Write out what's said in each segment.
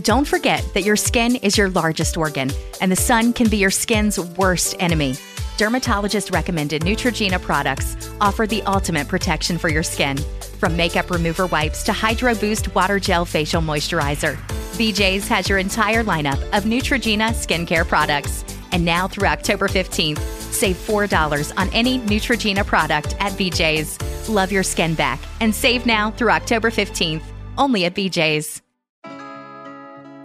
Don't forget that your skin is your largest organ, and the sun can be your skin's worst enemy. Dermatologist recommended Neutrogena products offer the ultimate protection for your skin. From makeup remover wipes to Hydro Boost Water Gel Facial Moisturizer, BJ's has your entire lineup of Neutrogena skincare products. And now through October 15th, save $4 on any Neutrogena product at BJ's. Love your skin back and save now through October 15th, only at BJ's.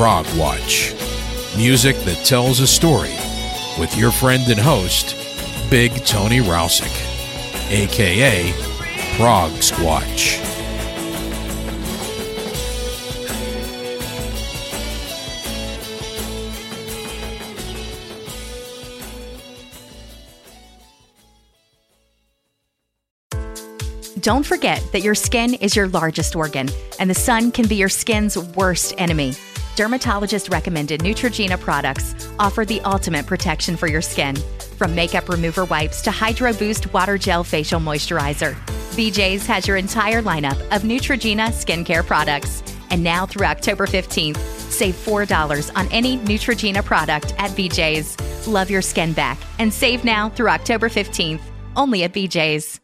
Prog Watch. Music that tells a story with your friend and host, Big Tony Rousick, aka Prog Squatch. Don't forget that your skin is your largest organ, and the sun can be your skin's worst enemy. Dermatologist recommended Neutrogena products offer the ultimate protection for your skin. From makeup remover wipes to Hydro Boost Water Gel Facial Moisturizer, BJ's has your entire lineup of Neutrogena skincare products. And now through October 15th, save $4 on any Neutrogena product at BJ's. Love your skin back and save now through October 15th, only at BJ's.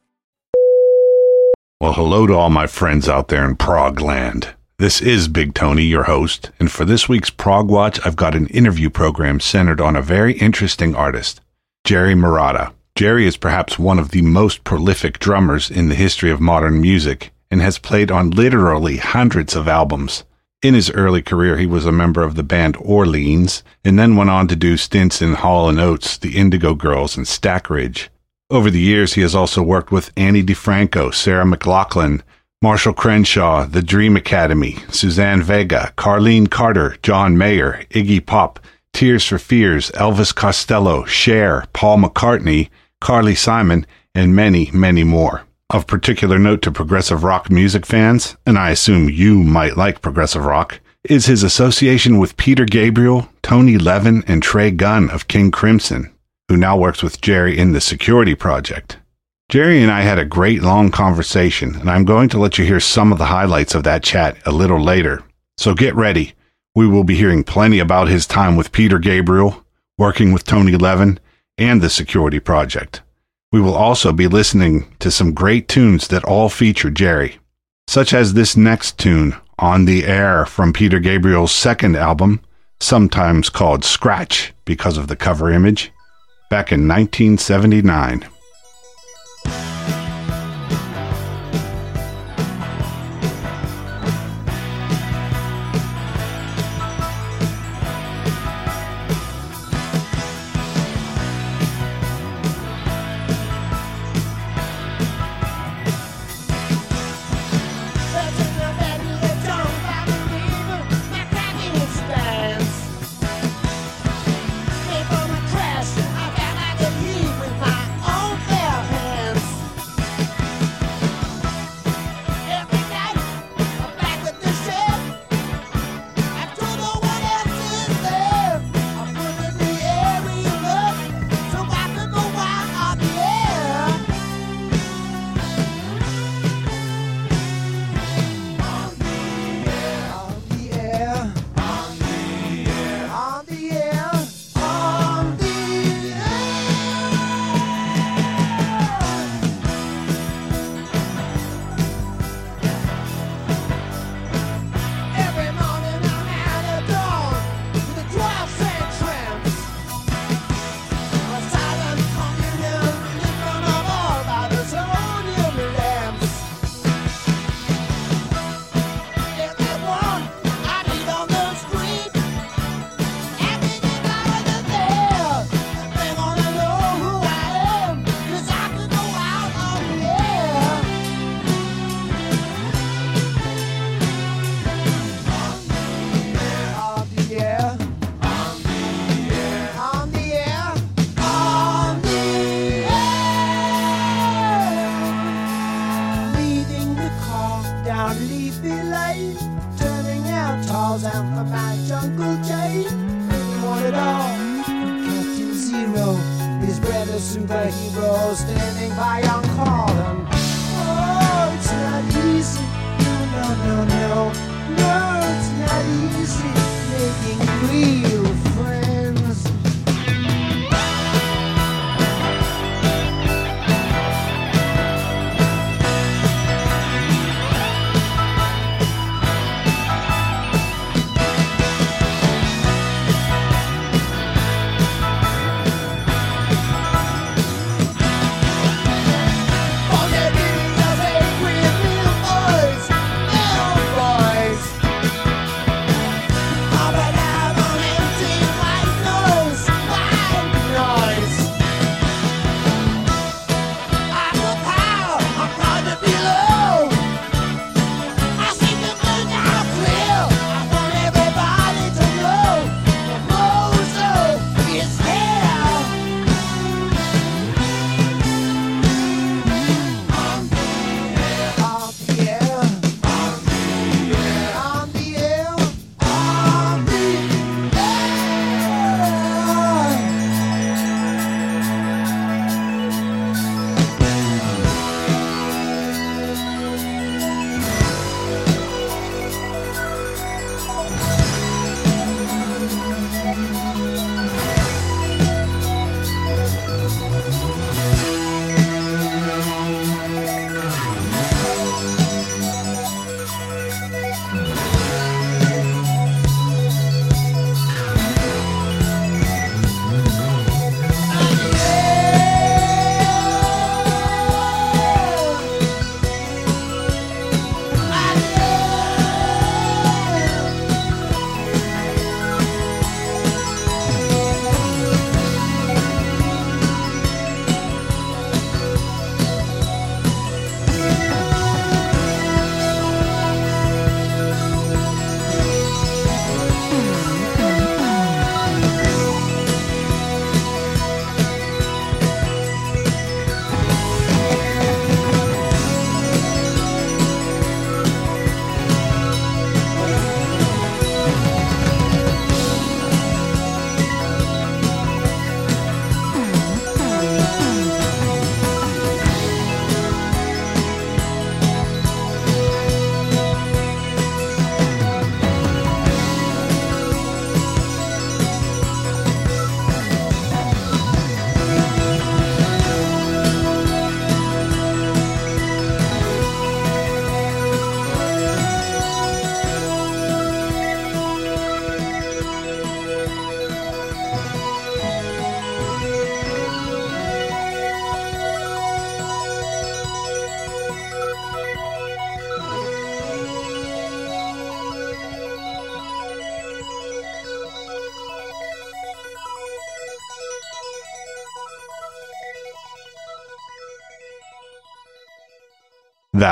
Well, hello to all my friends out there in Prog land. This is Big Tony, your host, and for this week's Prog Watch, I've got an interview program centered on a very interesting artist, Jerry Marotta. Jerry is perhaps one of the most prolific drummers in the history of modern music and has played on literally hundreds of albums. In his early career, he was a member of the band Orleans and then went on to do stints in Hall Oates, the Indigo Girls, and Stackridge. Over the years, he has also worked with Ani DiFranco, Sarah McLachlan, Marshall Crenshaw, The Dream Academy, Suzanne Vega, Carlene Carter, John Mayer, Iggy Pop, Tears for Fears, Elvis Costello, Cher, Paul McCartney, Carly Simon, and many, many more. Of particular note to progressive rock music fans, and I assume you might like progressive rock, is his association with Peter Gabriel, Tony Levin, and Trey Gunn of King Crimson, who now works with Jerry in the Security Project. Jerry and I had a great long conversation, and I'm going to let you hear some of the highlights of that chat a little later. So get ready. We will be hearing plenty about his time with Peter Gabriel, working with Tony Levin, and the Security Project. We will also be listening to some great tunes that all feature Jerry, such as this next tune, On the Air, from Peter Gabriel's second album, sometimes called Scratch because of the cover image, back in 1979.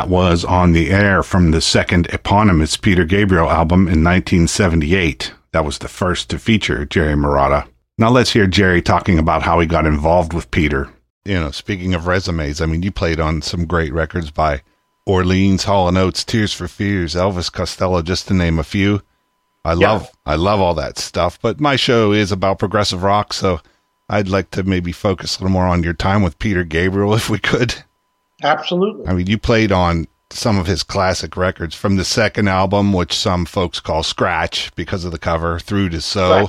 That was On the Air from the second eponymous Peter Gabriel album in 1978. That was the first to feature Jerry Marotta. Now let's hear Jerry talking about how he got involved with Peter. You know, speaking of resumes, I mean, you played on some great records by Orleans, Hall and Oates, Tears for Fears, Elvis Costello, just to name a few. I Yeah. love, I love all that stuff. But my show is about progressive rock, so I'd like to maybe focus a little more on your time with Peter Gabriel, if we could. Absolutely. I mean, you played on some of his classic records from the second album, which some folks call Scratch because of the cover, through to So. Right.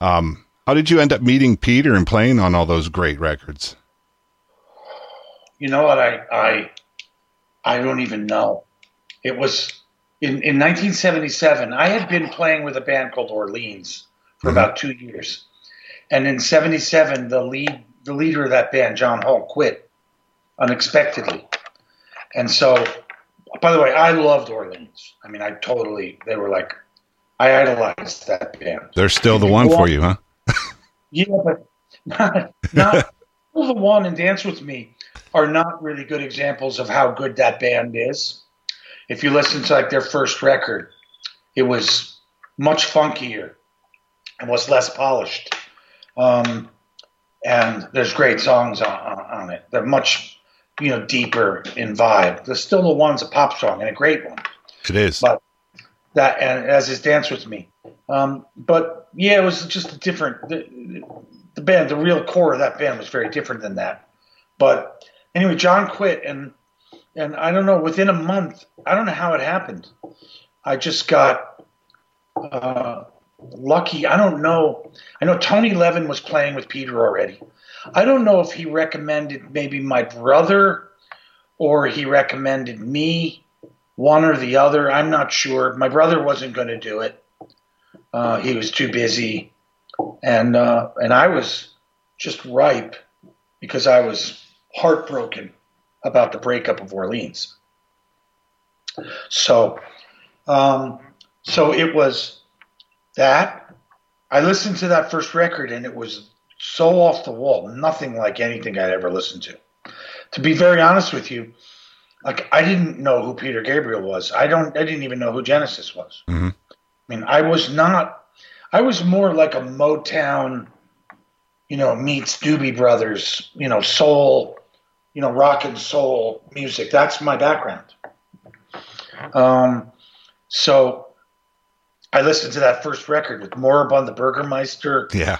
Um, how did you end up meeting Peter and playing on all those great records? You know what? I I I don't even know. It was in in 1977. I had been playing with a band called Orleans for about two years, and in '77, the lead the leader of that band, John Hall, quit unexpectedly, and so. By the way, I loved Orleans. I mean, I totally. They were like, I idolized that band. They're still the one for you, huh? Yeah, but not, not the One and Dance with Me are not really good examples of how good that band is. If you listen to like their first record, it was much funkier and was less polished. Um, and there's great songs on, on, on it. They're much, you know, deeper in vibe. The Still the One's a pop song and a great one It is. but that and as his dance with me um, but yeah it was just a different th- the band, the real core of that band was very different than that. But anyway, John quit, and and I don't know. Within a month, I don't know how it happened. I just got uh, lucky. I don't know. I know Tony Levin was playing with Peter already. I don't know if he recommended maybe my brother or he recommended me, one or the other. I'm not sure. My brother wasn't going to do it. Uh, he was too busy, and uh, and I was just ripe because I was heartbroken about the breakup of Orleans. So, um, so it was that. I listened to that first record and it was so off the wall, nothing like anything I'd ever listened to. To be very honest with you, like I didn't know who Peter Gabriel was. I don't. I didn't even know who Genesis was. Mhm. I mean, I was not. I was more like a Motown, you know, meets Doobie Brothers, you know, soul, you know, rock and soul music. That's my background. Um, so I listened to that first record with Moribund the Burgermeister Yeah.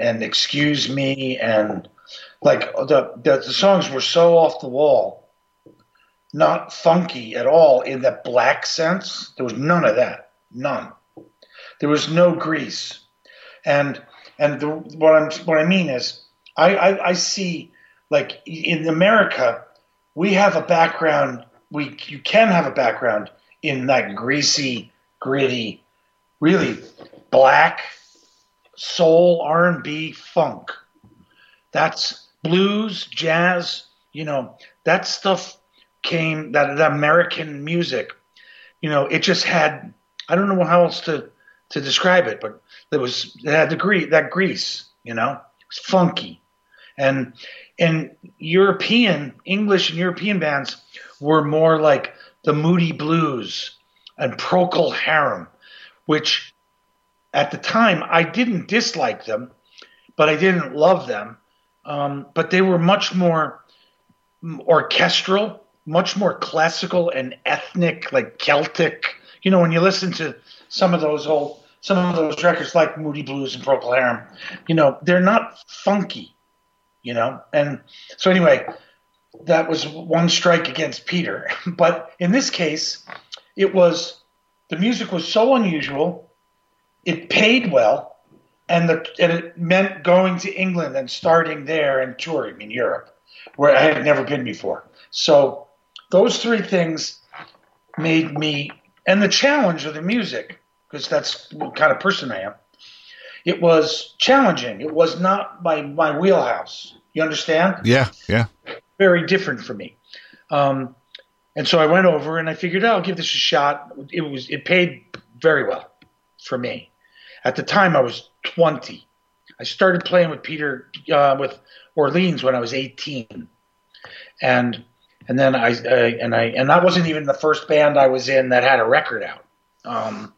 And, Excuse Me and like the, the the songs were so off the wall, not funky at all in that black sense. There was none of that. None. There was no grease. And and the, what I'm what I mean is I, I, I see like in America we have a background we you can have a background in that greasy, gritty, really black soul, R&B, funk. That's blues, jazz, you know, that stuff came that, that American music, you know, it just had I don't know how else to to describe it, but it was it had the gre- that grease, you know, it's funky, and and European English and European bands were more like the Moody Blues and Procol Harum, which at the time I didn't dislike them, but I didn't love them. Um, but they were much more orchestral, much more classical and ethnic, like Celtic. You know, when you listen to some of those old, some of those records like Moody Blues and Procol Harum, you know, they're not funky, you know. And so anyway, that was one strike against Peter. But in this case, it was the music was so unusual, it paid well, and the and it meant going to England and starting there and touring in Europe, where I had never been before. So those three things made me and the challenge of the music, because that's what kind of person I am. It was challenging. It was not my my wheelhouse. You understand? Yeah. Yeah. very different for me. Um, and so I went over and I figured, oh, I'll give this a shot. It was it paid very well for me. At the time, I was 20. I started playing with Peter uh, with Orleans when I was 18, and and then I, I and I and that wasn't even the first band I was in that had a record out. Um,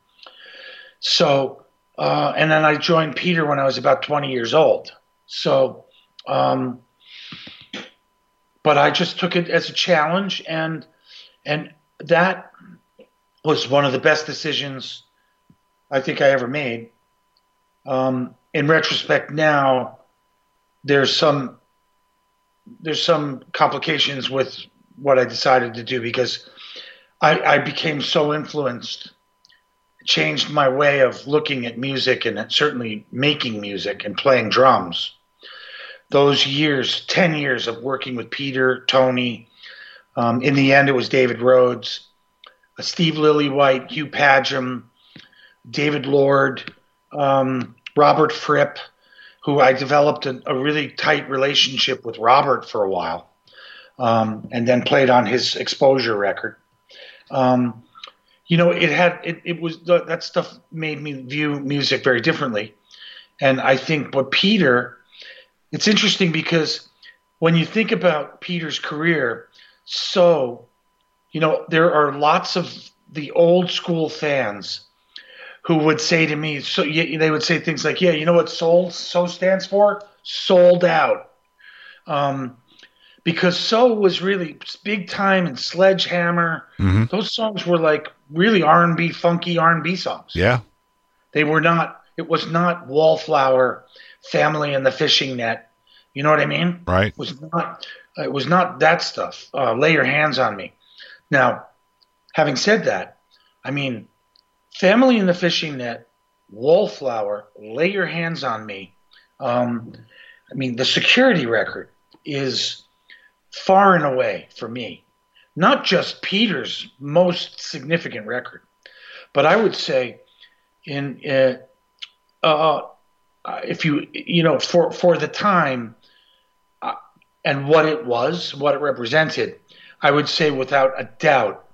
so uh, and then I joined Peter when I was about 20 years old. So. Um, but I just took it as a challenge, and and that was one of the best decisions I think I ever made. Um, in retrospect, now there's some there's some complications with what I decided to do because I, I became so influenced, changed my way of looking at music and certainly making music and playing drums those years, 10 years of working with Peter, Tony. Um, in the end, it was David Rhodes, uh, Steve Lillywhite, Hugh Padgham, David Lord, um, Robert Fripp, who I developed a, a, really tight relationship with Robert for a while, um, and then played on his exposure record. Um, you know, it had it, it was that stuff made me view music very differently, and I think what Peter it's interesting because when you think about Peter's career, so, you know, there are lots of the old school fans who would say to me, so yeah, they would say things like, yeah, you know what sold so stands for? Sold out. Um, because so was really big time and sledgehammer. Mm-hmm. Those songs were like really R&B, funky R&B songs. Yeah. They were not, it was not wallflower family and the fishing net. You know what I mean? Right. It was not. It was not that stuff. Uh, lay your hands on me. Now, having said that, I mean, family in the fishing net, wallflower, lay your hands on me. Um, I mean, the security record is far and away for me, not just Peter's most significant record, but I would say, in uh, uh, if you you know for for the time uh, and what it was, what it represented, I would say without a doubt,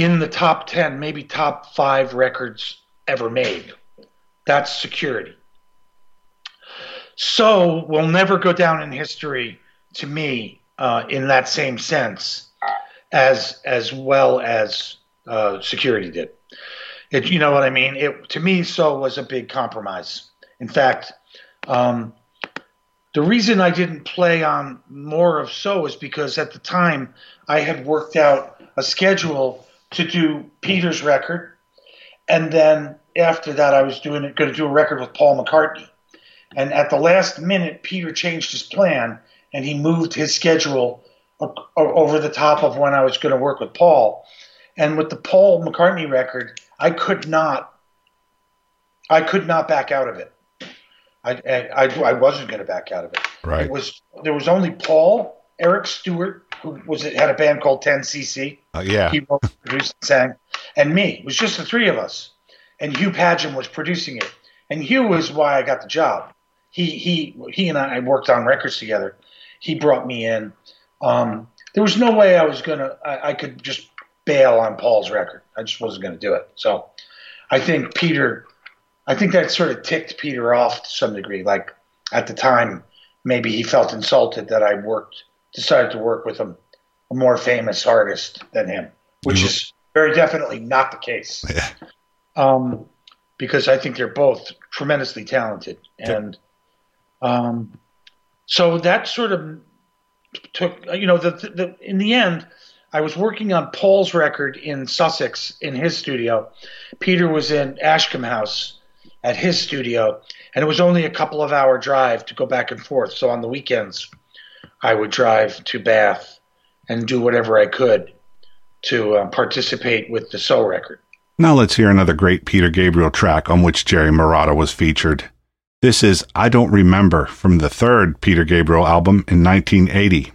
in the top ten, maybe top five records ever made. That's security. So will never go down in history to me uh, in that same sense as as well as uh, security did. It, you know what I mean? It to me, so was a big compromise. In fact, um, the reason I didn't play on more of so is because at the time I had worked out a schedule to do Peter's record, and then after that I was doing going to do a record with Paul McCartney. And at the last minute, Peter changed his plan and he moved his schedule over the top of when I was going to work with Paul. And with the Paul McCartney record, I could not, I could not back out of it. I, I, I, I wasn't going to back out of it. Right. It was there was only Paul, Eric Stewart, who was had a band called 10cc. Uh, yeah. He wrote, produced, and sang, and me. It was just the three of us. And Hugh Padgham was producing it. And Hugh was why I got the job. He he he and I worked on records together. He brought me in. Um, there was no way I was gonna I, I could just bail on Paul's record. I just wasn't gonna do it. So I think Peter I think that sort of ticked Peter off to some degree. Like at the time, maybe he felt insulted that I worked decided to work with a, a more famous artist than him, which is very definitely not the case. Yeah. Um, because I think they're both tremendously talented, and um, so that sort of took you know the, the in the end. I was working on Paul's record in Sussex in his studio. Peter was in Ashcombe House at his studio, and it was only a couple of hour drive to go back and forth. So on the weekends, I would drive to Bath and do whatever I could to uh, participate with the soul record. Now let's hear another great Peter Gabriel track on which Jerry Marotta was featured. This is I Don't Remember from the third Peter Gabriel album in 1980.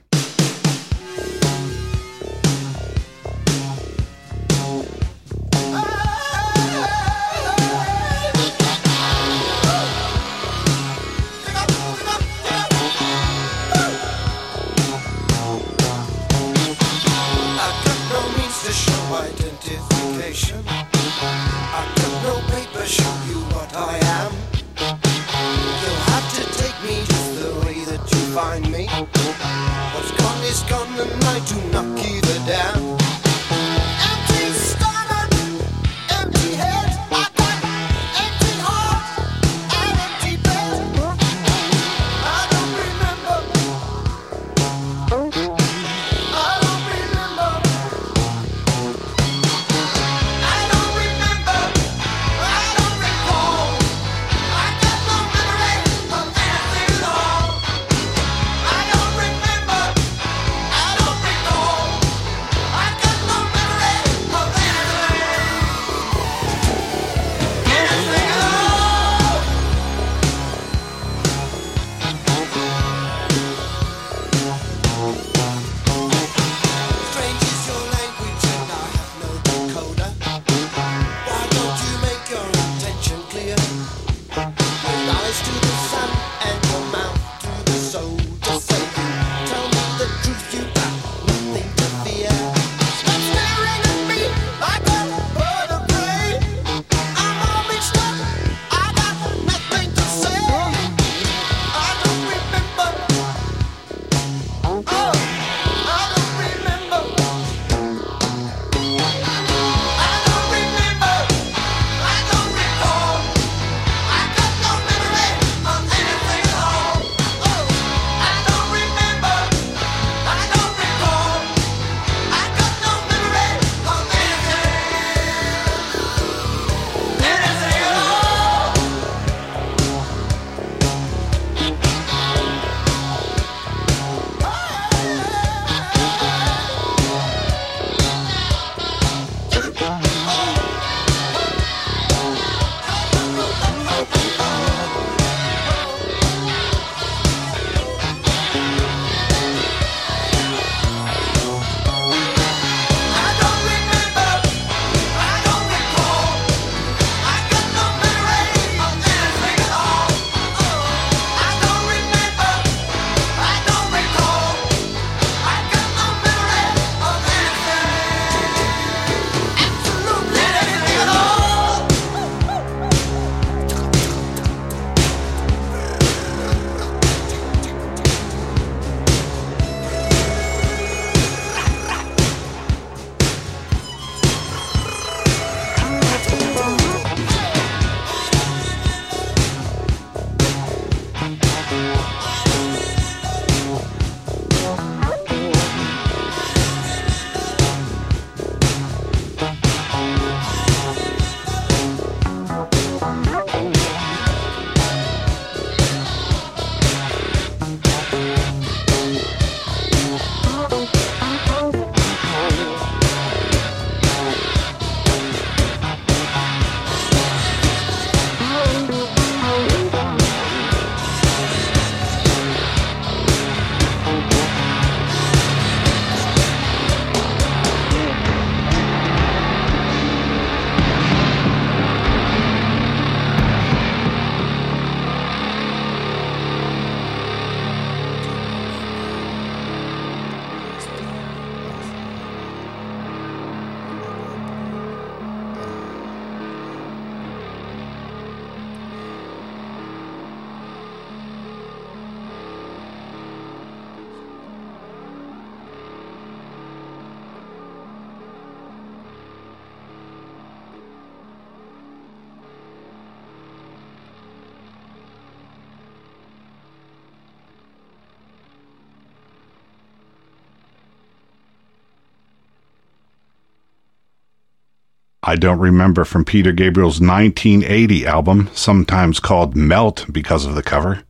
I Don't Remember from Peter Gabriel's 1980 album, sometimes called Melt because of the cover.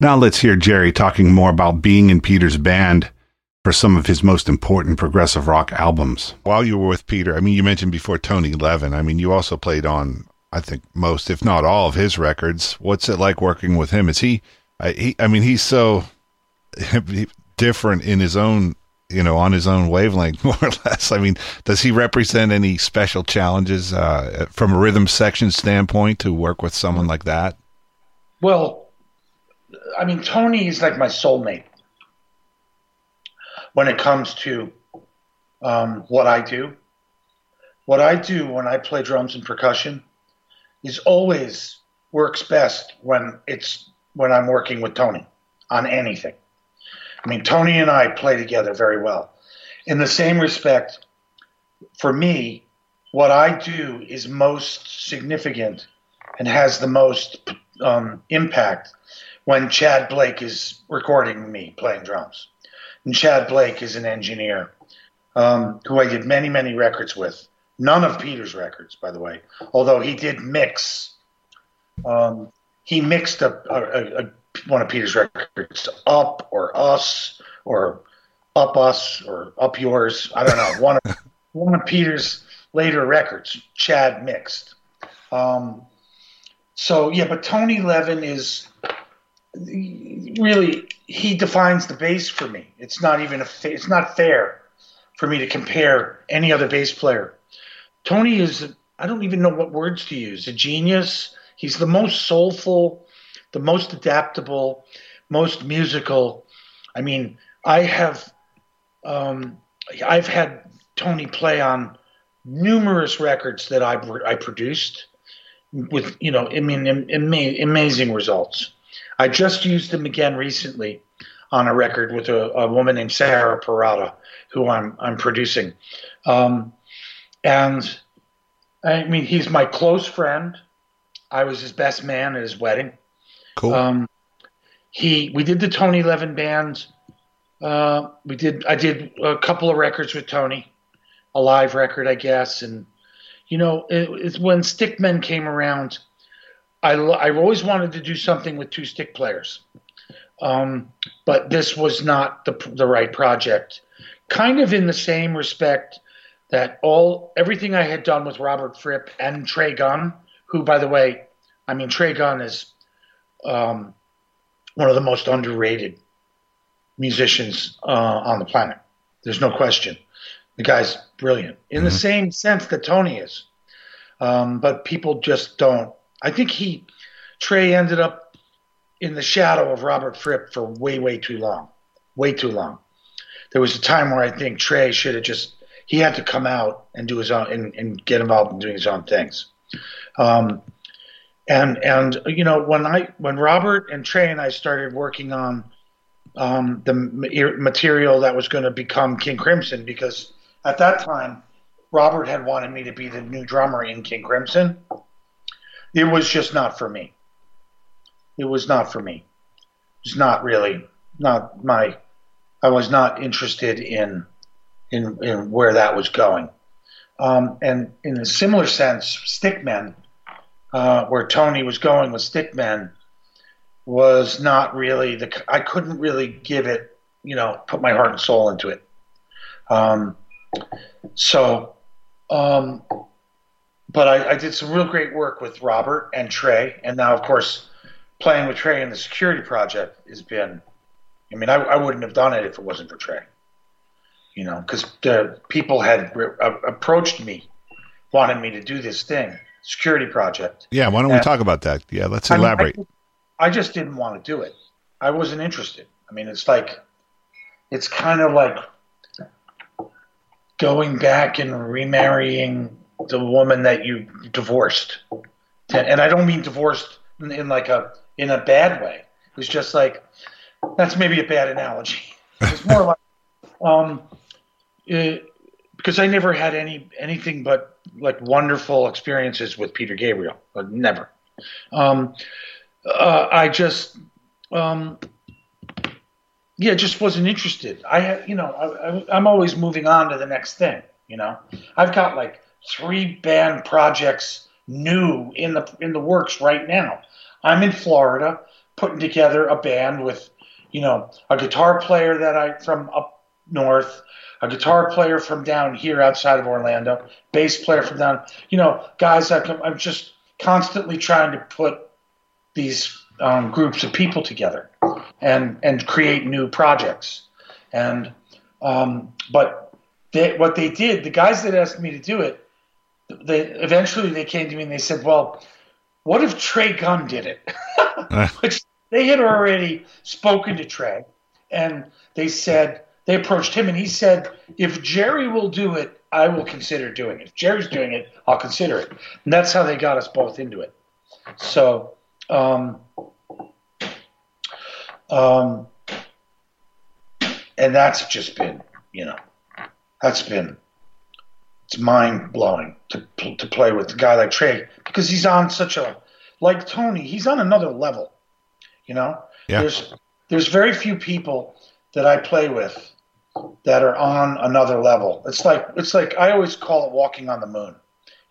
Now let's hear Jerry talking more about being in Peter's band for some of his most important progressive rock albums. While you were with Peter, I mean, you mentioned before Tony Levin. I mean, you also played on, I think, most, if not all, of his records. What's it like working with him? Is he, I, he, I mean, he's so different in his own you know, on his own wavelength, more or less. I mean, does he represent any special challenges uh, from a rhythm section standpoint to work with someone like that? Well, I mean, Tony is like my soulmate when it comes to um, what I do. What I do when I play drums and percussion is always works best when it's when I'm working with Tony on anything. I mean, Tony and I play together very well. In the same respect, for me, what I do is most significant and has the most um, impact when Tchad Blake is recording me playing drums. And Tchad Blake is an engineer um, who I did many, many records with. None of Peter's records, by the way, although he did mix. Um, he mixed a, a, a, one of Peter's records, Up or Us or Up Us or Up Yours. I don't know. One of, one of Peter's later records, Tchad mixed. Um, so yeah, but Tony Levin is really he defines the bass for me. It's not even a fa- it's not fair for me to compare any other bass player. Tony is I don't even know what words to use. A genius. He's the most soulful the most adaptable, most musical. I mean, I have, um, I've had Tony play on numerous records that I I produced with you know I mean ama- amazing results. I just used him again recently on a record with a, a woman named Sarah Parada, who I'm I'm producing, um, and I mean he's my close friend. I was his best man at his wedding. Cool. Um, he we did the Tony Levin band. Uh, we did I did a couple of records with Tony, a live record I guess, and you know it, it's when Stickmen came around. I I always wanted to do something with two stick players, um, but this was not the the right project. Kind of in the same respect that all everything I had done with Robert Fripp and Trey Gunn, who by the way, I mean Trey Gunn is um, one of the most underrated musicians uh, on the planet. There's no question. The guy's brilliant in mm-hmm. the same sense that Tony is. Um, but people just don't. I think he, Trey ended up in the shadow of Robert Fripp for way, way too long. Way too long. There was a time where I think Trey should have just, he had to come out and do his own, and, and get involved in doing his own things. Um, and and you know when I when Robert and Trey and I started working on um, the material that was going to become King Crimson because at that time Robert had wanted me to be the new drummer in King Crimson. It was just not for me. It was not for me. It's not really not my. I was not interested in in in where that was going. Um, and in a similar sense, Stickmen uh, where Tony was going with Stickmen was not really the. I couldn't really give it, you know, put my heart and soul into it. Um, so, um, but I, I, did some real great work with Robert and Trey, and now, of course, playing with Trey in the Security Project has been. I mean, I, I wouldn't have done it if it wasn't for Trey. You know, because the people had re- approached me, wanted me to do this thing, security project. Yeah, why don't and, we talk about that? Yeah, let's elaborate. I, mean, I, I just didn't want to do it. I wasn't interested. I mean, it's like, it's kind of like going back and remarrying the woman that you divorced. And I don't mean divorced in, in like a in a bad way. It's just like that's maybe a bad analogy. It's more like um, it, because I never had any anything but like wonderful experiences with Peter Gabriel. But never. Um, uh, I just, um, yeah, just wasn't interested. I you know, i I, am always moving on to the next thing. You know, I've got like three band projects new in the in the works right now. I'm in Florida putting together a band with, you know, a guitar player that I from up north, a guitar player from down here outside of Orlando, bass player from down, you know, guys that I'm just constantly trying to put these um, groups of people together and and create new projects. And um, but they, what they did, the guys that asked me to do it, they eventually they came to me and they said, "Well, what if Trey Gunn did it?" Which they had already spoken to Trey, and they said they approached him and he said, "If Jerry will do it, I will consider doing it. If Jerry's doing it, I'll consider it." And that's how they got us both into it. So. Um, um, and that's just been, you know, that's been, it's mind blowing to to play with a guy like Trey because he's on such a, like Tony, he's on another level, you know. Yeah. There's there's very few people that I play with that are on another level. It's like it's like I always call it walking on the moon,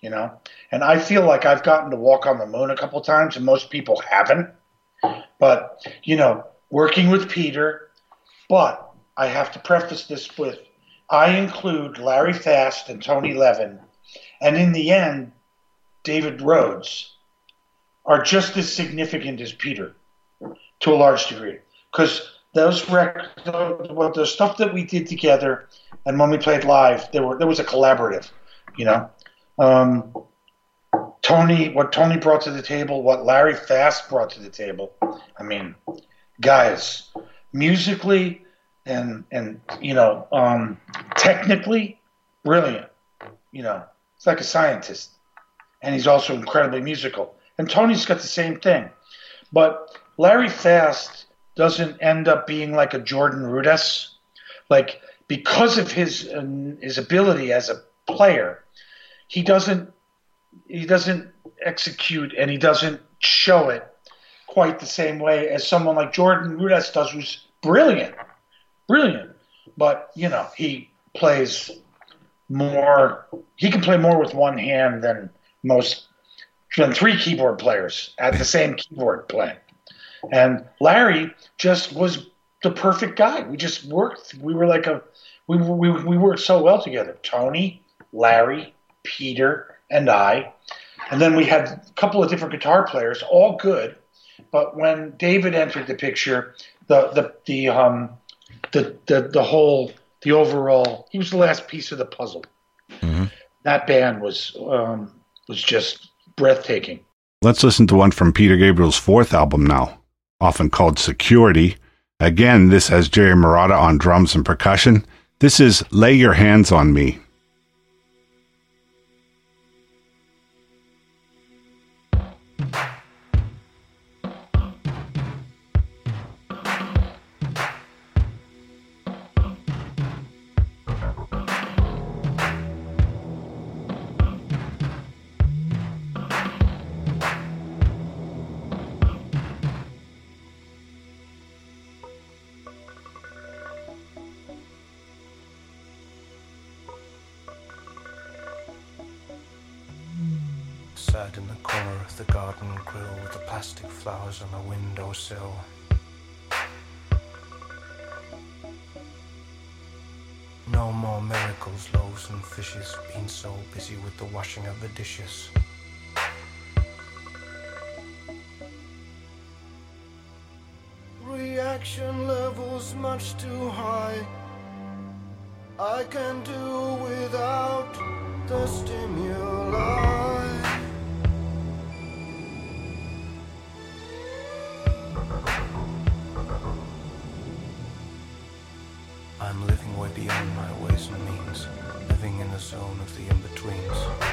you know. And I feel like I've gotten to walk on the moon a couple times, and most people haven't. But you know, working with Peter, but I have to preface this with I include Larry Fast and Tony Levin, and in the end, David Rhodes are just as significant as Peter to a large degree because those records, the, what the stuff that we did together and when we played live, there were there was a collaborative, you know. Um, Tony, what Tony brought to the table, what Larry Fast brought to the table. I mean, guys, musically and and you know, um, technically, brilliant. You know, it's like a scientist, and he's also incredibly musical. And Tony's got the same thing, but Larry Fast doesn't end up being like a Jordan Rudess, like because of his um, his ability as a player, he doesn't he doesn't execute and he doesn't show it quite the same way as someone like Jordan Rudess does, who's brilliant, brilliant. But you know, he plays more. He can play more with one hand than most than three keyboard players at the same keyboard playing. And Larry just was the perfect guy. We just worked. We were like a we we we worked so well together. Tony, Larry, Peter, and I. And then we had a couple of different guitar players, all good. But when David entered the picture, the the the um the the, the whole the overall he was the last piece of the puzzle. That band was um, was just breathtaking. Let's listen to one from Peter Gabriel's fourth album now, often called Security. Again, this has Jerry Marotta on drums and percussion. This is Lay Your Hands on Me. The zone of the in-betweens.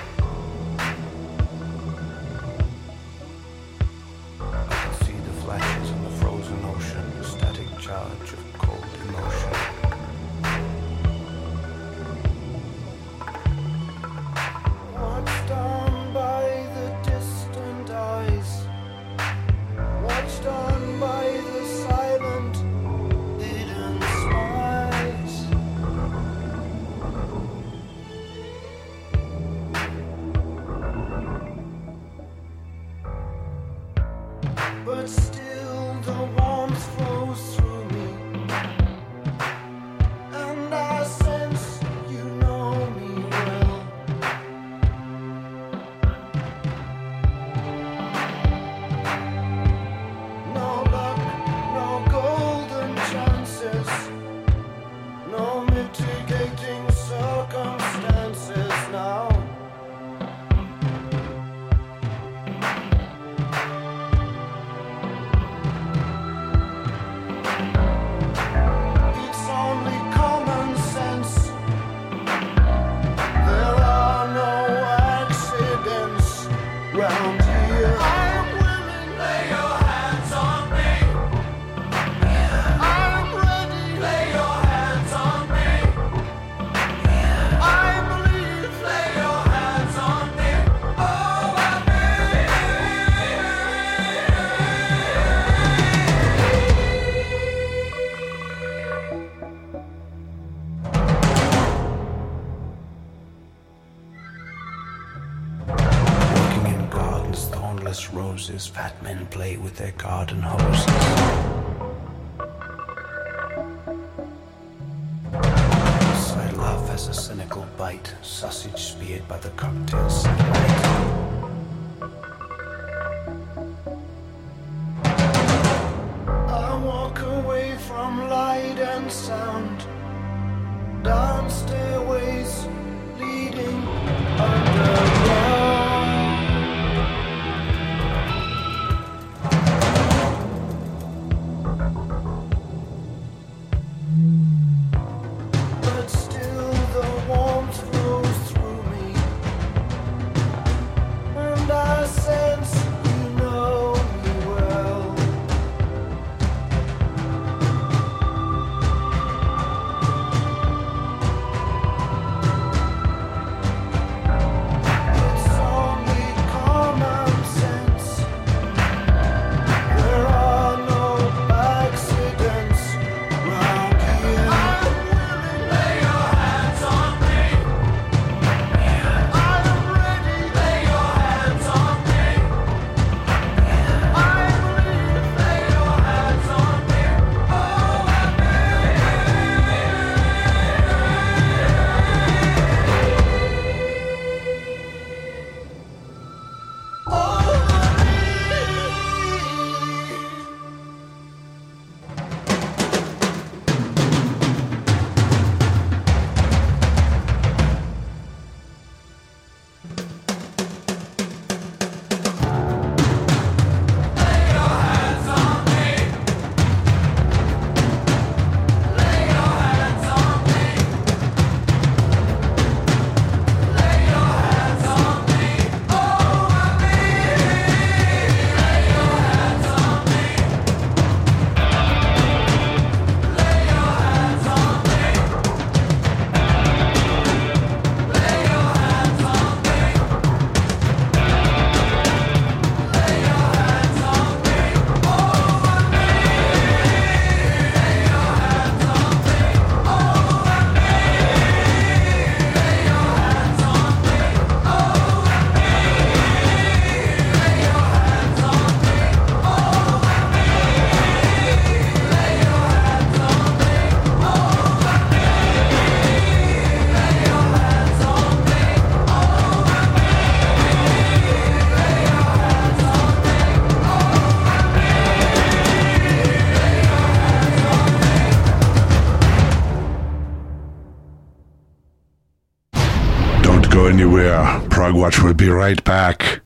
Will be right back.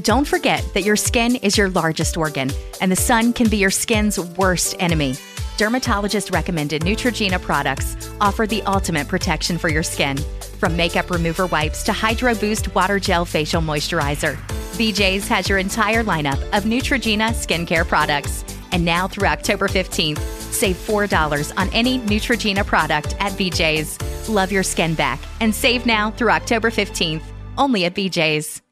Don't forget that your skin is your largest organ, and the sun can be your skin's worst enemy. Dermatologist recommended Neutrogena products offer the ultimate protection for your skin. From makeup remover wipes to Hydro Boost Water Gel Facial Moisturizer, BJ's has your entire lineup of Neutrogena skincare products. And now through October 15th, save $4 on any Neutrogena product at BJ's. Love your skin back and save now through October 15th, only at BJ's.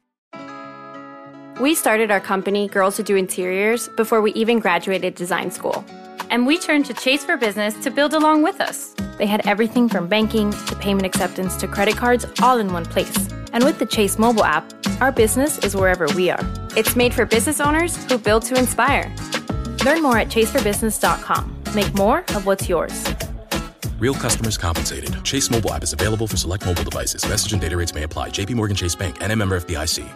We started our company, Girls Who Do Interiors, before we even graduated design school. And we turned to Chase for Business to build along with us. They had everything from banking to payment acceptance to credit cards all in one place. And with the Chase mobile app, our business is wherever we are. It's made for business owners who build to inspire. Learn more at chaseforbusiness.com. Make more of what's yours. Real customers compensated. Chase mobile app is available for select mobile devices. Message and data rates may apply. JP Morgan Chase Bank and member FDIC.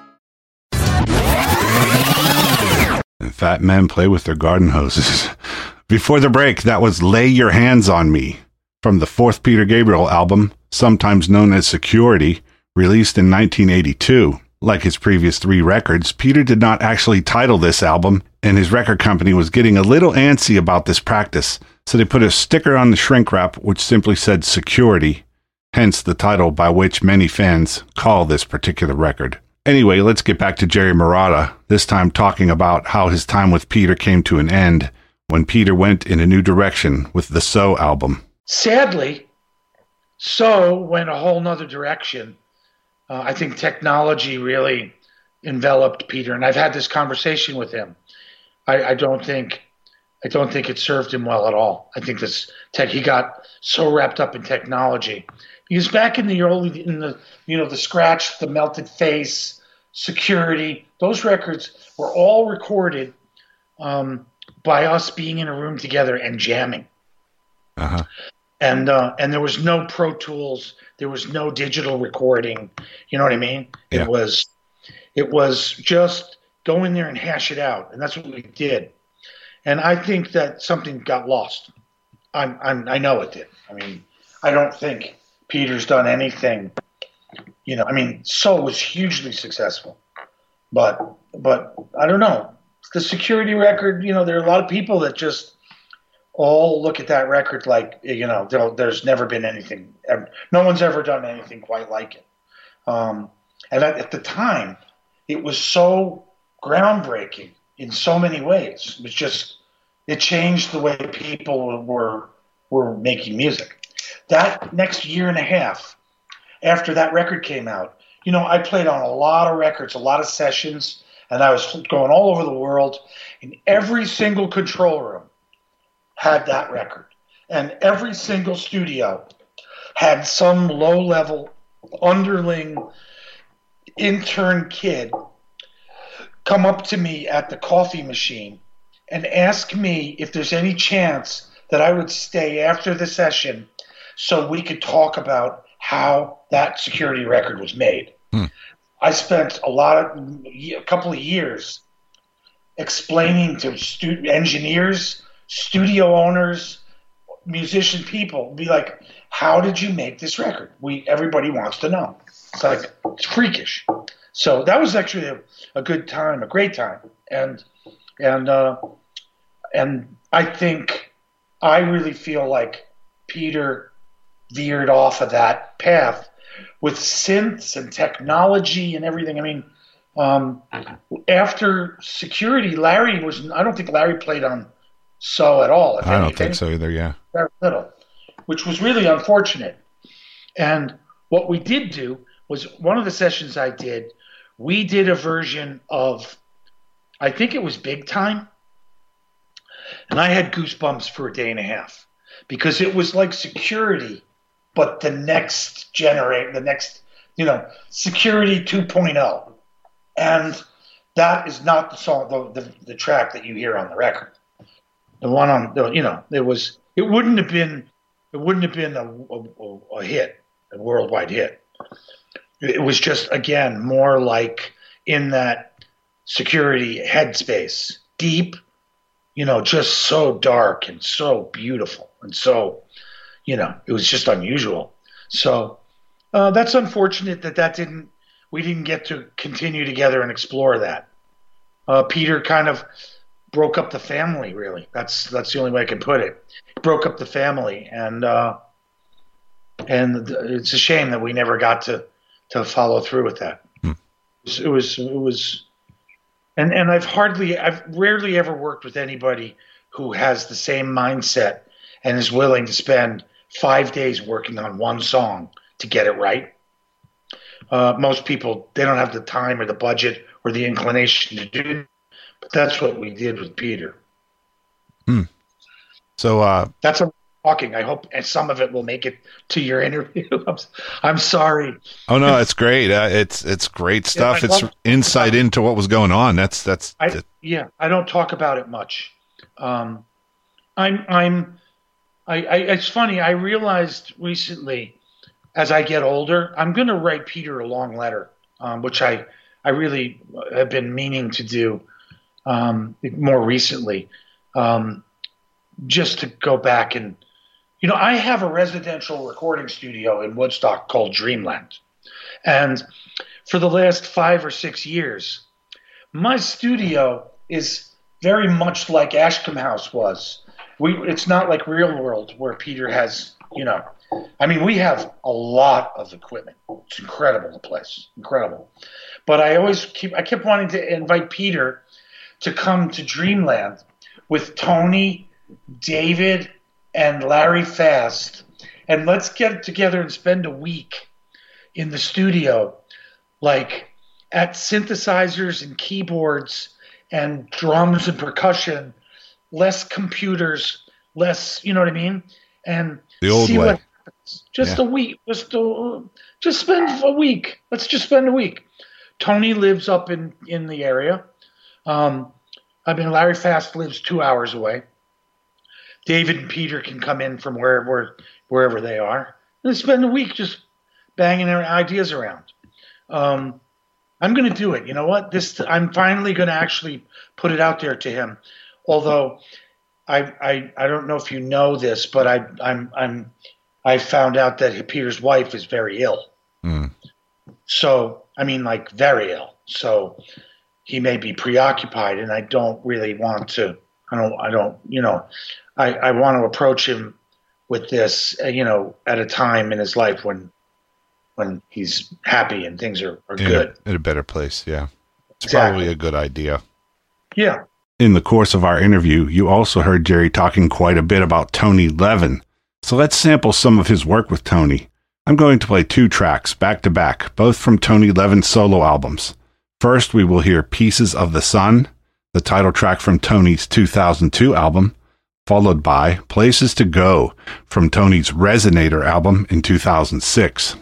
And fat men play with their garden hoses. Before the break, that was Lay Your Hands on Me from the fourth Peter Gabriel album, sometimes known as Security, released in 1982. Like his previous three records, Peter did not actually title this album, and his record company was getting a little antsy about this practice, so they put a sticker on the shrink wrap which simply said Security, hence the title by which many fans call this particular record. Anyway, let's get back to Jerry Marotta, this time talking about how his time with Peter came to an end when Peter went in a new direction with the So album. Sadly, so went a whole nother direction. Uh, I think technology really enveloped Peter, and I've had this conversation with him. I, I don't think, I don't think it served him well at all. I think this tech he got so wrapped up in technology because back in the early, in the you know the scratch, the melted face, security, those records were all recorded um, by us being in a room together and jamming Uh huh. and uh, and there was no Pro Tools, there was no digital recording. You know what I mean? Yeah. It was it was just go in there and hash it out, and that's what we did. And I think that something got lost. I'm, I'm I know it did. I mean, I don't think Peter's done anything. You know, I mean, Soul was hugely successful, but but I don't know. The security record, you know, there are a lot of people that just all look at that record like you know there's never been anything no one's ever done anything quite like it um, and at the time it was so groundbreaking in so many ways it was just it changed the way people were were making music that next year and a half after that record came out you know i played on a lot of records a lot of sessions and i was going all over the world in every single control room had that record. And every single studio had some low level underling intern kid come up to me at the coffee machine and ask me if there's any chance that I would stay after the session so we could talk about how that security record was made. Hmm. I spent a lot of a couple of years explaining to engineers, studio owners, musician people, be like, "How did you make this record?" We everybody wants to know. It's like it's freakish. So that was actually a, a good time, a great time, and and uh, and I think I really feel like Peter veered off of that path with synths and technology and everything. I mean, um, after security, Larry was. I don't think Larry played on so at all. If I don't think so either, yeah. very little, which was really unfortunate. And what we did do was one of the sessions I did, we did a version of, I think it was Big Time, and I had goosebumps for a day and a half because it was like security, but the next generate, the next, you know, security 2.0, and that is not the song, the, the, the track that you hear on the record. The one on the you know it was it wouldn't have been it wouldn't have been a, a, a hit a worldwide hit it was just again more like in that security headspace. Deep you know just so dark and so beautiful and so you know it was just unusual. So uh, that's unfortunate that that didn't we didn't get to continue together and explore that. Uh, peter kind of broke up the family really. That's that's the only way i can put it. Broke up the family and uh and it's a shame that we never got to to follow through with that it was it was, it was and and i've hardly i've rarely ever worked with anybody who has the same mindset and is willing to spend five days working on one song to get it right uh, most people they don't have the time or the budget or the inclination to do but that's what we did with Peter. Hmm. So, uh, That's a talking. I hope and some of it will make it to your interview. I'm, I'm sorry. Oh no, it's great. Uh, it's it's great stuff. I it's love- insight into what was going on. That's that's I yeah, I don't talk about it much. Um, I'm I'm I, I it's funny. I realized recently, as I get older, I'm going to write Peter a long letter, um, which I I really have been meaning to do um, more recently, um, just to go back and you know I have a residential recording studio in Woodstock called Dreamland, and for the last five or six years my studio is very much like Ashcombe House was. We it's not like Real World where Peter has, you know, I mean we have a lot of equipment. It's incredible the place, incredible. But I always keep I kept wanting to invite Peter to come to Dreamland with Tony, David, and Larry Fast, and let's get together and spend a week in the studio, like at synthesizers and keyboards and drums and percussion, less computers, less, you know what I mean? And The old see way. what happens. Just Yeah. a week. Just a, just spend a week. Let's just spend a week. Tony lives up in in the area. Um, I mean, Larry Fast lives two hours away. David and Peter can come in from wherever wherever they are and spend a week just banging their ideas around. Um, I'm going to do it. You know what? This I'm finally going to actually put it out there to him. Although I I, I don't know if you know this, but I I'm I'm I found out that Peter's wife is very ill. Mm. So I mean, like very ill. So he may be preoccupied, and I don't really want to. I don't. I don't. You know, I I want to approach him with this. uh, You know, at a time in his life when when he's happy and things are, are in good. A, in a better place. Yeah, it's Exactly. probably a good idea. Yeah. In the course of our interview, you also heard Jerry talking quite a bit about Tony Levin. So let's sample some of his work with Tony. I'm going to play two tracks back to back, both from Tony Levin's solo albums. First, we will hear Pieces of the Sun, the title track from Tony's 2002 album, followed by Places to Go from Tony's Resonator album in 2006.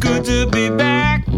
Good to be back.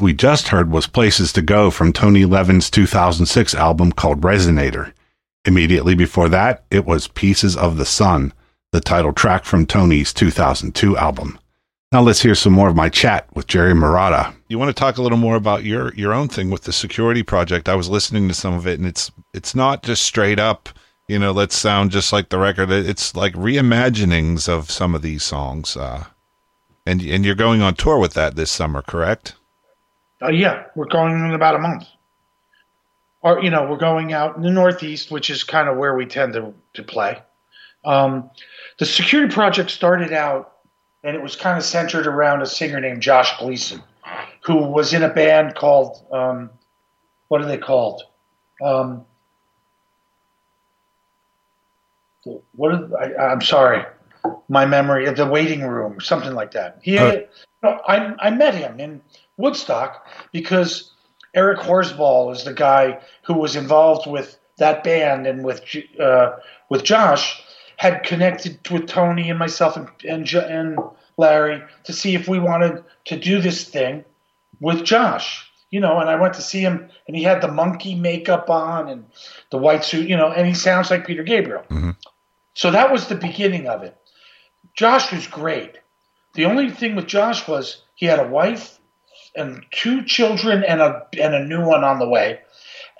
We just heard was Places to Go from Tony Levin's 2006 album called Resonator. Immediately before that, it was Pieces of the Sun, the title track from Tony's 2002 album. Now let's hear some more of my chat with Jerry Marotta. You want to talk a little more about your your own thing with the security project? I was listening to some of it, and it's it's not just straight up, you know, let's sound just like the record. It's like reimaginings of some of these songs. Uh, and and you're going on tour with that this summer, correct? Uh, yeah, we're going in about a month. Or you know, we're going out in the Northeast, which is kind of where we tend to to play. Um, the security project started out, and it was kind of centered around a singer named Josh Gleason, who was in a band called um, what are they called? Um, what are, I, I'm sorry, my memory, the waiting room, something like that. He, no, I, I met him in Woodstock because Eric Horsball is the guy who was involved with that band and with uh, with Josh had connected with Tony and myself and and, and Larry to see if we wanted to do this thing with Josh. You know, and I went to see him, and he had the monkey makeup on and the white suit. You know, and he sounds like Peter Gabriel. So that was the beginning of it. Josh was great. The only thing with Josh was he had a wife and two children and a and a new one on the way,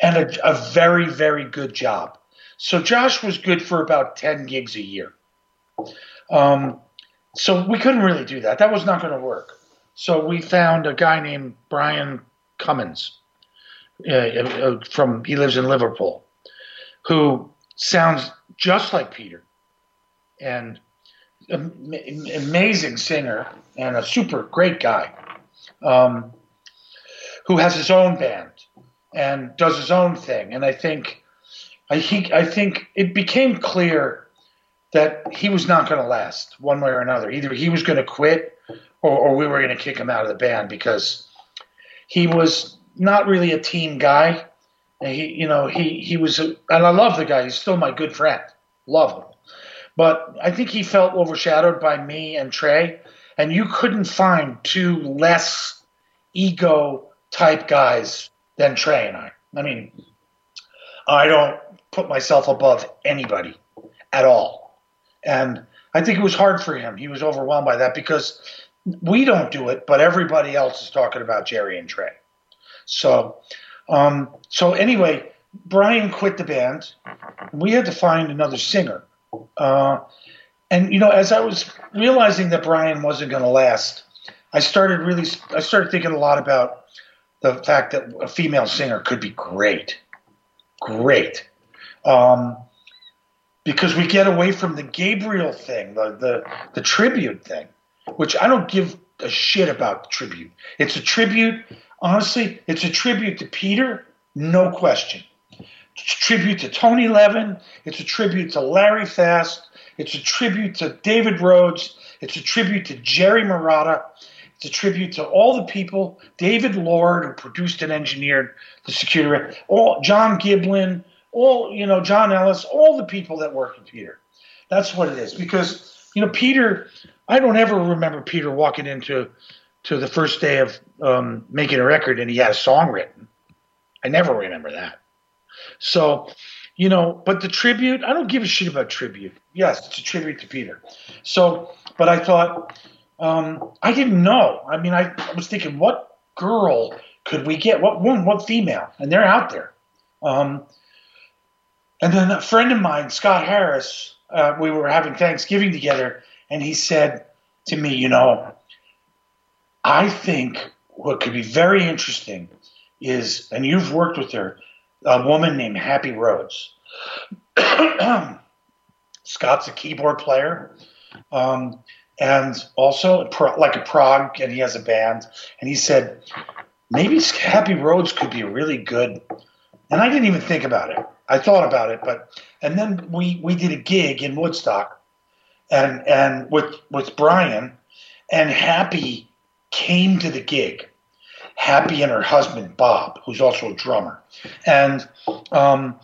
and a, a very very good job. So Josh was good for about ten gigs a year. Um, so we couldn't really do that. That was not going to work. So we found a guy named Brian Cummins uh, uh, from he lives in Liverpool, who sounds just like Peter, and amazing singer and a super great guy, um, who has his own band and does his own thing. And I think, I think, I think it became clear that he was not going to last one way or another. Either he was going to quit, or, or we were going to kick him out of the band because he was not really a team guy. And he, you know, he he was, a, and I love the guy. He's still my good friend. Love him. But I think he felt overshadowed by me and Trey, and you couldn't find two less ego type guys than Trey and I. I mean, I don't put myself above anybody at all. And I think it was hard for him. He was overwhelmed by that because we don't do it, but everybody else is talking about Jerry and Trey. So, um, so anyway, Brian quit the band. We had to find another singer. Uh, and you know, as I was realizing that Brian wasn't going to last, I started really, I started thinking a lot about the fact that a female singer could be great, great, um, because we get away from the Gabriel thing, the the the tribute thing, which I don't give a shit about tribute. It's a tribute, honestly, it's a tribute to Peter, no question. It's a tribute to Tony Levin. It's a tribute to Larry Fast. It's a tribute to David Rhodes. It's a tribute to Jerry Marotta. It's a tribute to all the people, David Lord, who produced and engineered the security, all John Giblin, all you know, John Ellis, all the people that work with Peter. That's what it is. Because you know, Peter, I don't ever remember Peter walking into to the first day of um, making a record and he had a song written. I never remember that. So, you know, but the tribute, I don't give a shit about tribute. Yes, it's a tribute to Peter. So, but I thought, um, I didn't know. I mean, I, I was thinking, what girl could we get? What woman, What female? And they're out there. Um, and then a friend of mine, Scott Harris, uh, we were having Thanksgiving together, and he said to me, you know, I think what could be very interesting is, and you've worked with her, a woman named Happy Rhodes. Scott's a keyboard player, um, and also pro- like a prog, and he has a band. And he said maybe Happy Rhodes could be really good. And I didn't even think about it. I thought about it, but and then we we did a gig in Woodstock, and and with with Brian, and Happy came to the gig. Happy and her husband Bob, who's also a drummer, and um,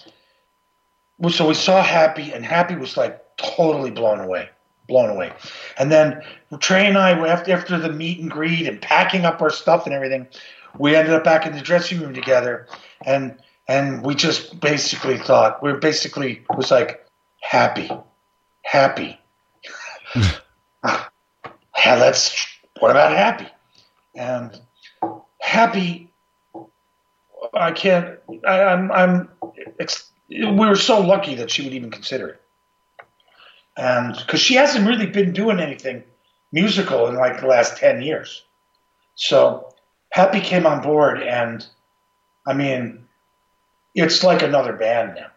well, so we saw Happy, and Happy was like totally blown away, blown away. And then Trey and I, after after the meet and greet and packing up our stuff and everything, we ended up back in the dressing room together, and and we just basically thought we are basically it was like happy, happy. yeah, let's. What about happy? And happy. I can't. I, I'm. I'm. It's. We were so lucky that she would even consider it, and because she hasn't really been doing anything musical in like the last ten years, so Happy came on board, and I mean, it's like another band now,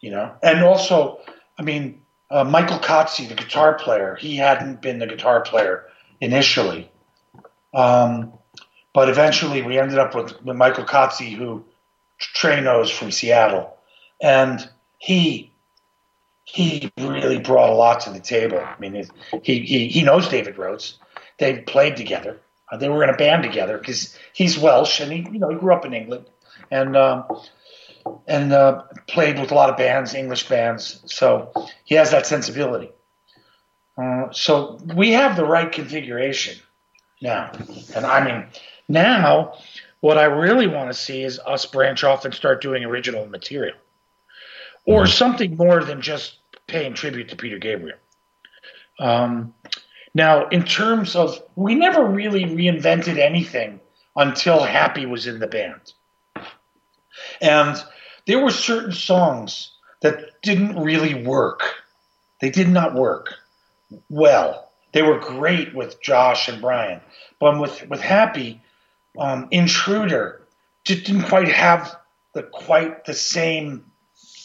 you know. And also, I mean, uh, Michael Cozzi, the guitar player, he hadn't been the guitar player initially, um, but eventually we ended up with, with Michael Cozzi, who Trey knows from Seattle, and he he really brought a lot to the table. I mean, he, he he knows David Rhodes. They played together. Uh, they were in a band together because he's Welsh and he you know he grew up in England and um, and uh, played with a lot of bands, English bands. So he has that sensibility. Uh, so we have the right configuration now, and I mean now what I really want to see is us branch off and start doing original material, or something more than just paying tribute to Peter Gabriel. Um, now, in terms of, we never really reinvented anything until Happy was in the band. And there were certain songs that didn't really work. They did not work well. They were great with Josh and Brian, but with with Happy, um, Intruder just didn't quite have the quite the same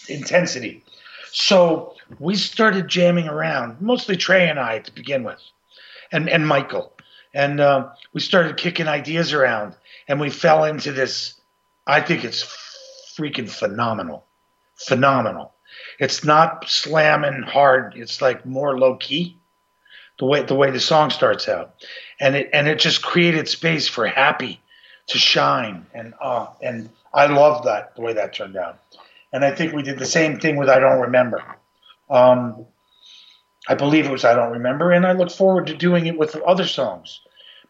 intensity. So we started jamming around, mostly Trey and I to begin with, and and Michael, and uh, we started kicking ideas around, and we fell into this. I think it's freaking phenomenal, phenomenal. It's not slamming hard. It's like more low key, the way the way the song starts out, and it and it just created space for Happy to shine, and uh, and I love that the way that turned out, and I think we did the same thing with I Don't Remember. Um, I believe it was I Don't Remember, and I look forward to doing it with other songs.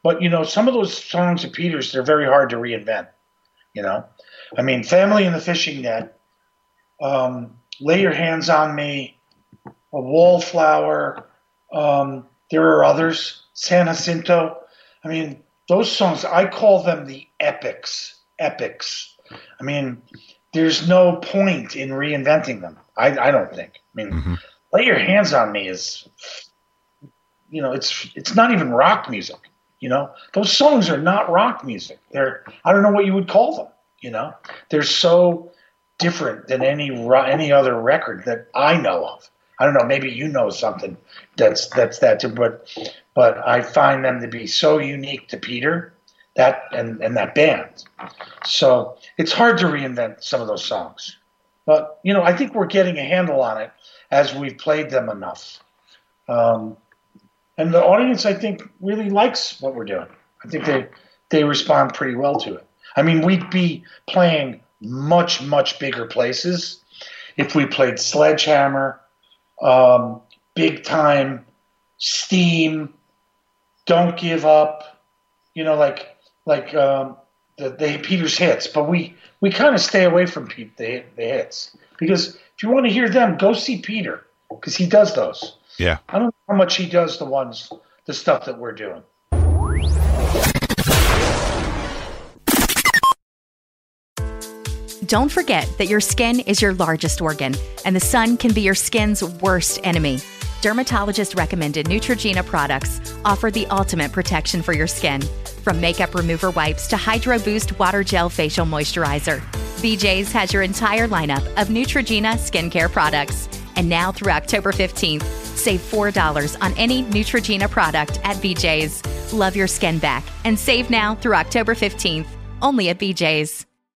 But you know, some of those songs of Peter's, they're very hard to reinvent. You know, I mean, Family in the Fishing Net, um, Lay Your Hands on Me, A Wallflower. Um, there are others, San Jacinto. I mean, those songs, I call them the epics. Epics. I mean, there's no point in reinventing them. I, I don't think. I mean, mm-hmm. Lay Your Hands on Me is, you know, it's it's not even rock music. You know, those songs are not rock music. They're I don't know what you would call them. You know, they're so different than any any other record that I know of. I don't know. Maybe you know something that's that's that too, but but I find them to be so unique to Peter that and and that band. So it's hard to reinvent some of those songs, but you know I think we're getting a handle on it as we've played them enough. Um, and the audience, I think, really likes what we're doing. I think they they respond pretty well to it. I mean, we'd be playing much much bigger places if we played Sledgehammer, um, Big Time, Steam, Don't Give Up. You know, like like um, the, the Peter's hits. But we we kind of stay away from the the hits because if you want to hear them, go see Peter because he does those. Yeah. I don't know how much he does the ones, the stuff that we're doing. Don't forget that your skin is your largest organ, and the sun can be your skin's worst enemy. Dermatologist recommended Neutrogena products offer the ultimate protection for your skin. From makeup remover wipes to Hydro Boost Water Gel Facial Moisturizer, BJ's has your entire lineup of Neutrogena skincare products. And now through October 15th, save $4 on any Neutrogena product at BJ's. Love your skin back and save now through October 15th, only at BJ's.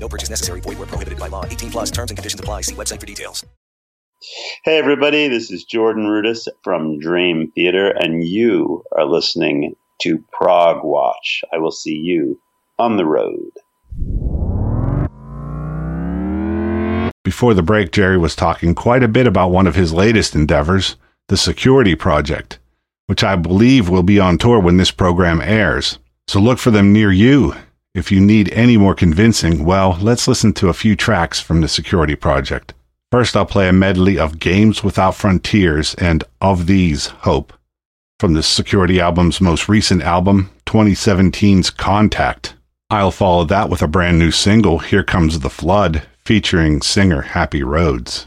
No purchase necessary. Void where prohibited by law. 18 plus terms and conditions apply. See website for details. Hey, everybody, this is Jordan Rudess from Dream Theater, and you are listening to Prog Watch. I will see you on the road. Before the break, Jerry was talking quite a bit about one of his latest endeavors, the Security Project, which I believe will be on tour when this program airs. So look for them near you. If you need any more convincing, well, let's listen to a few tracks from the Security Project. First, I'll play a medley of Games Without Frontiers and Of These, Hope, from the Security album's most recent album, 2017's Contact. I'll follow that with a brand new single, Here Comes the Flood, featuring singer Happy Rhodes.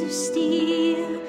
Of steel,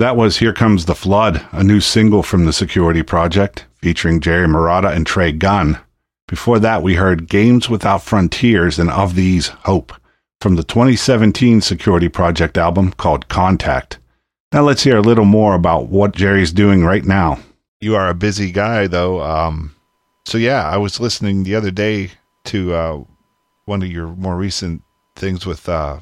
That was Here Comes the Flood, a new single from the Security Project, featuring Jerry Marotta and Trey Gunn. Before that, we heard Games Without Frontiers and Of These Hope from the 2017 Security Project album called Contact. Now let's hear a little more about what Jerry's doing right now. You are a busy guy, though. Um, so yeah, I was listening the other day to uh, one of your more recent things with uh,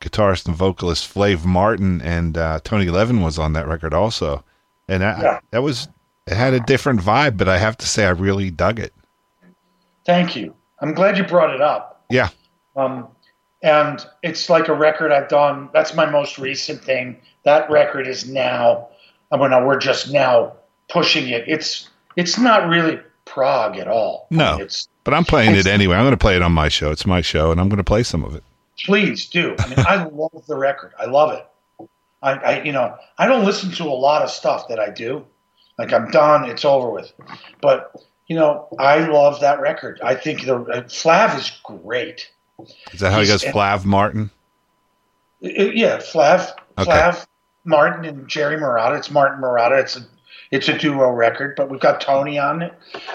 guitarist and vocalist Flav Martin, and uh, Tony Levin was on that record also, and that, Yeah. that was it had a different vibe, but I have to say I really dug it. Thank you. I'm glad you brought it up. Yeah, Um, and it's like a record I've done. That's my most recent thing. That record is now. I mean, we're just now pushing it. It's it's not really prog at all. no, it's but I'm playing it anyway. I'm going to play it on my show. It's my show, and I'm going to play some of it. Please do. I mean, I love the record. I love it. I, I, you know, I don't listen to a lot of stuff that I do. Like I'm done. It's over with. But you know, I love that record. I think the uh, Flav is great. Is that how he goes, Flav Martin? Uh, yeah, Flav, Okay. Flav, Martin, and Jerry Marotta. It's Martin Marotta. It's a it's a duo record, but we've got Tony on it.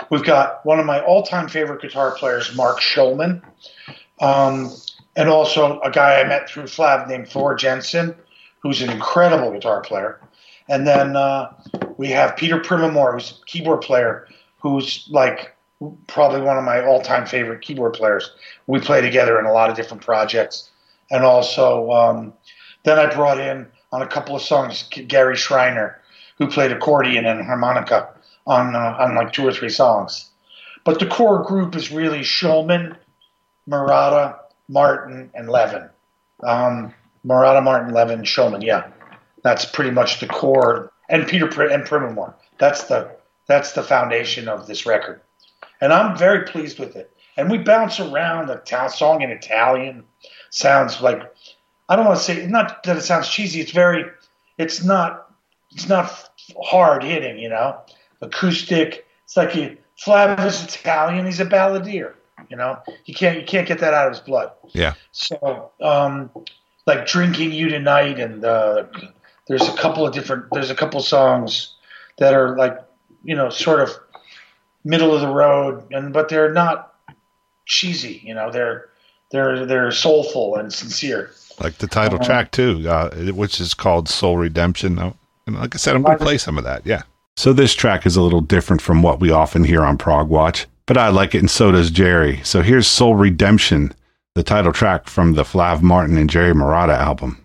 We've got one of my all time favorite guitar players, Marc Shulman, um, and also a guy I met through Flav named Thor Jensen, who's an incredible guitar player. And then uh, we have Peter Primamore, who's a keyboard player, who's like probably one of my all time favorite keyboard players. We play together in a lot of different projects and also um, then I brought in on a couple of songs Gary Schreiner, who played accordion and harmonica on uh, on like two or three songs. But the core group is really Shulman, Marotta, Martin, and Levin. Um, Marotta, Martin, Levin, Shulman. Yeah, that's pretty much the core. And Peter Pri- and Primamore. That's the that's the foundation of this record, and I'm very pleased with it. And we bounce around a ta- song in Italian sounds like I don't want to say not that it sounds cheesy. It's very, it's not, it's not hard hitting. You know, acoustic. It's like he Flav is Italian. He's a balladeer. You know, you can't you can't get that out of his blood. Yeah. So, um, like drinking you tonight, and uh, there's a couple of different. There's a couple songs that are like, you know, sort of middle of the road, and but they're not cheesy. You know, they're they're they're soulful and sincere. Like the title Uh-huh. track too, uh, which is called Soul Redemption. And like I said, I'm going to play some of that. Yeah. So this track is a little different from what we often hear on Prog Watch, but I like it and so does Jerry. So here's Soul Redemption, the title track from the Flav Martin and Jerry Marotta album.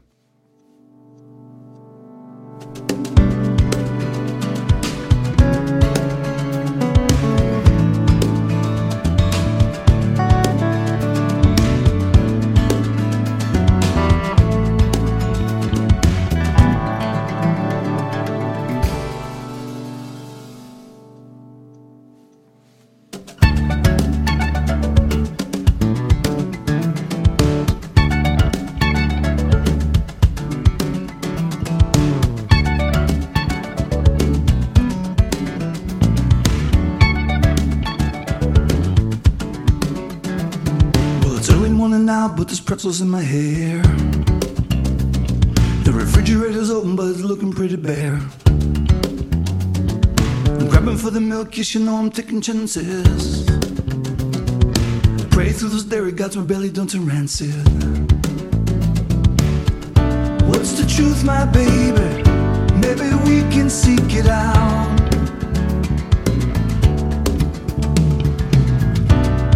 In my hair. The refrigerator's open, but it's looking pretty bare. I'm grabbing for the milk, yes, you know I'm taking chances. Pray through those dairy gods, my belly don't turn rancid. What's the truth, my baby? Maybe we can seek it out.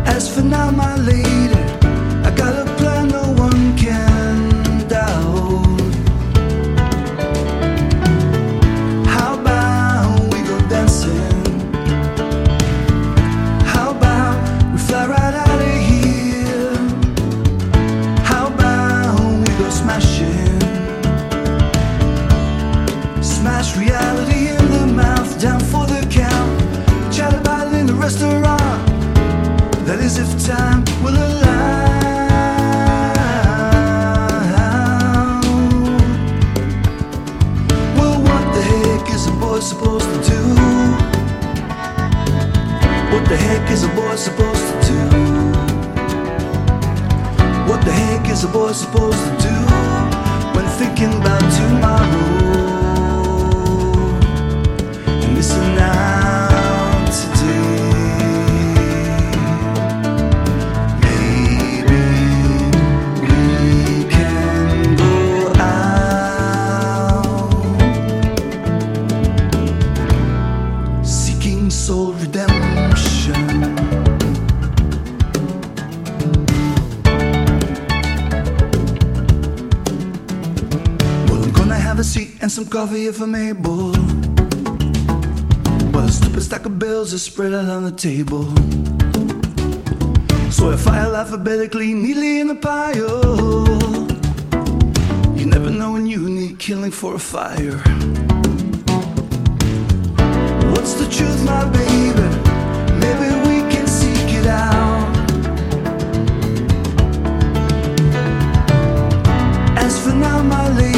As for now, my lady, boy supposed to do? What the heck is a boy supposed to do when thinking about tomorrow? Coffee if I'm able. While a stupid stack of bills is spread out on the table. So I file alphabetically, neatly in a pile. You never know when you need killing for a fire. What's the truth, my baby? Maybe we can seek it out. As for now, my lady,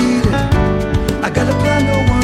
I got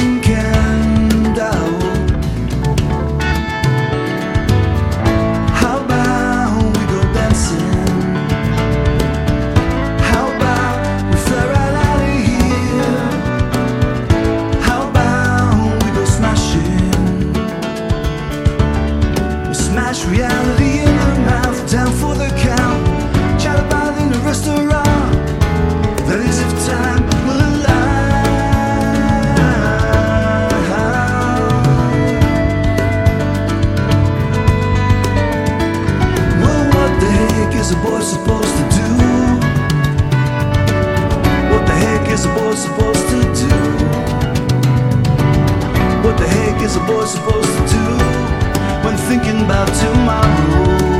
is a boy supposed to do when thinking about tomorrow?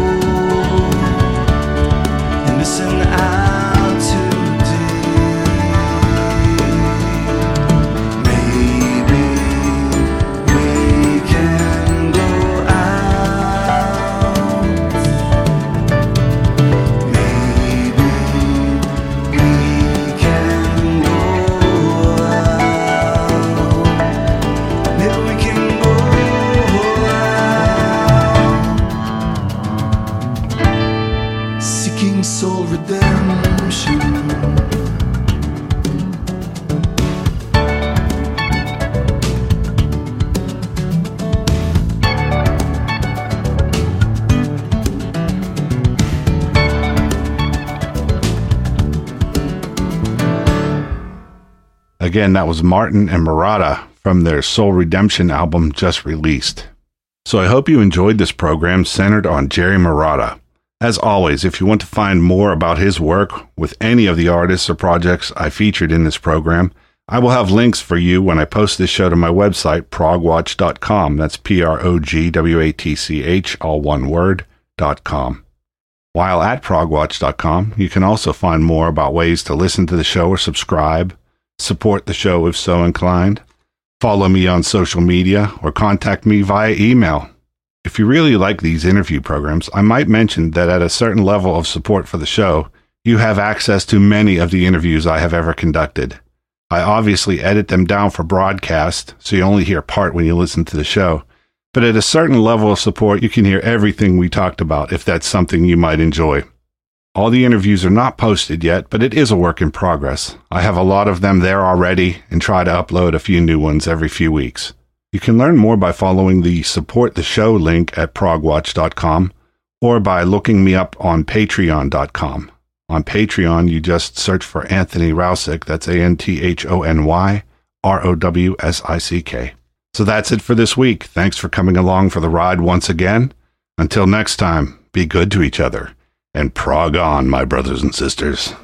Again, that was Martin and Marotta from their Soul Redemption album just released. So I hope you enjoyed this program centered on Jerry Marotta. As always, if you want to find more about his work with any of the artists or projects I featured in this program, I will have links for you when I post this show to my website, progwatch.com. That's P R O G W A T C H, all one word, dot com. While at progwatch.com, you can also find more about ways to listen to the show or subscribe, support the show if so inclined, follow me on social media, or contact me via email. If you really like these interview programs, I might mention that at a certain level of support for the show, you have access to many of the interviews I have ever conducted. I obviously edit them down for broadcast, so you only hear part when you listen to the show. But at a certain level of support, you can hear everything we talked about if that's something you might enjoy. All the interviews are not posted yet, but it is a work in progress. I have a lot of them there already and try to upload a few new ones every few weeks. You can learn more by following the support the show link at progwatch.com or by looking me up on patreon.com. On Patreon, you just search for Anthony Rowsick. That's A N T H O N Y R O W S I C K. So that's it for this week. Thanks for coming along for the ride once again. Until next time, be good to each other and prog on, my brothers and sisters.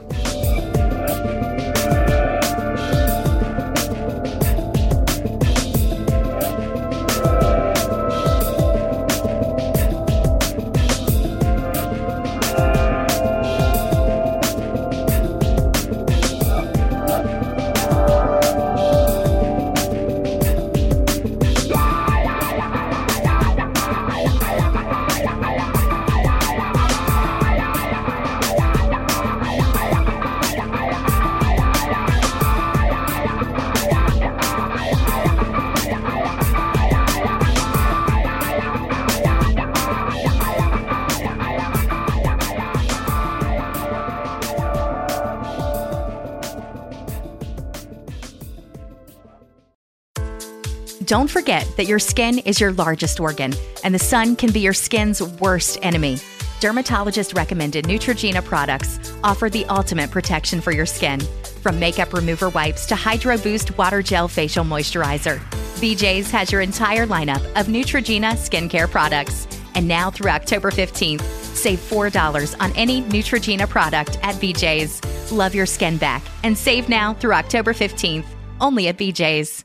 Don't forget that your skin is your largest organ, and the sun can be your skin's worst enemy. Dermatologist recommended Neutrogena products offer the ultimate protection for your skin. From makeup remover wipes to Hydro Boost Water Gel Facial Moisturizer, BJ's has your entire lineup of Neutrogena skincare products. And now through October 15th, save $4 on any Neutrogena product at BJ's. Love your skin back and save now through October 15th. Only at BJ's.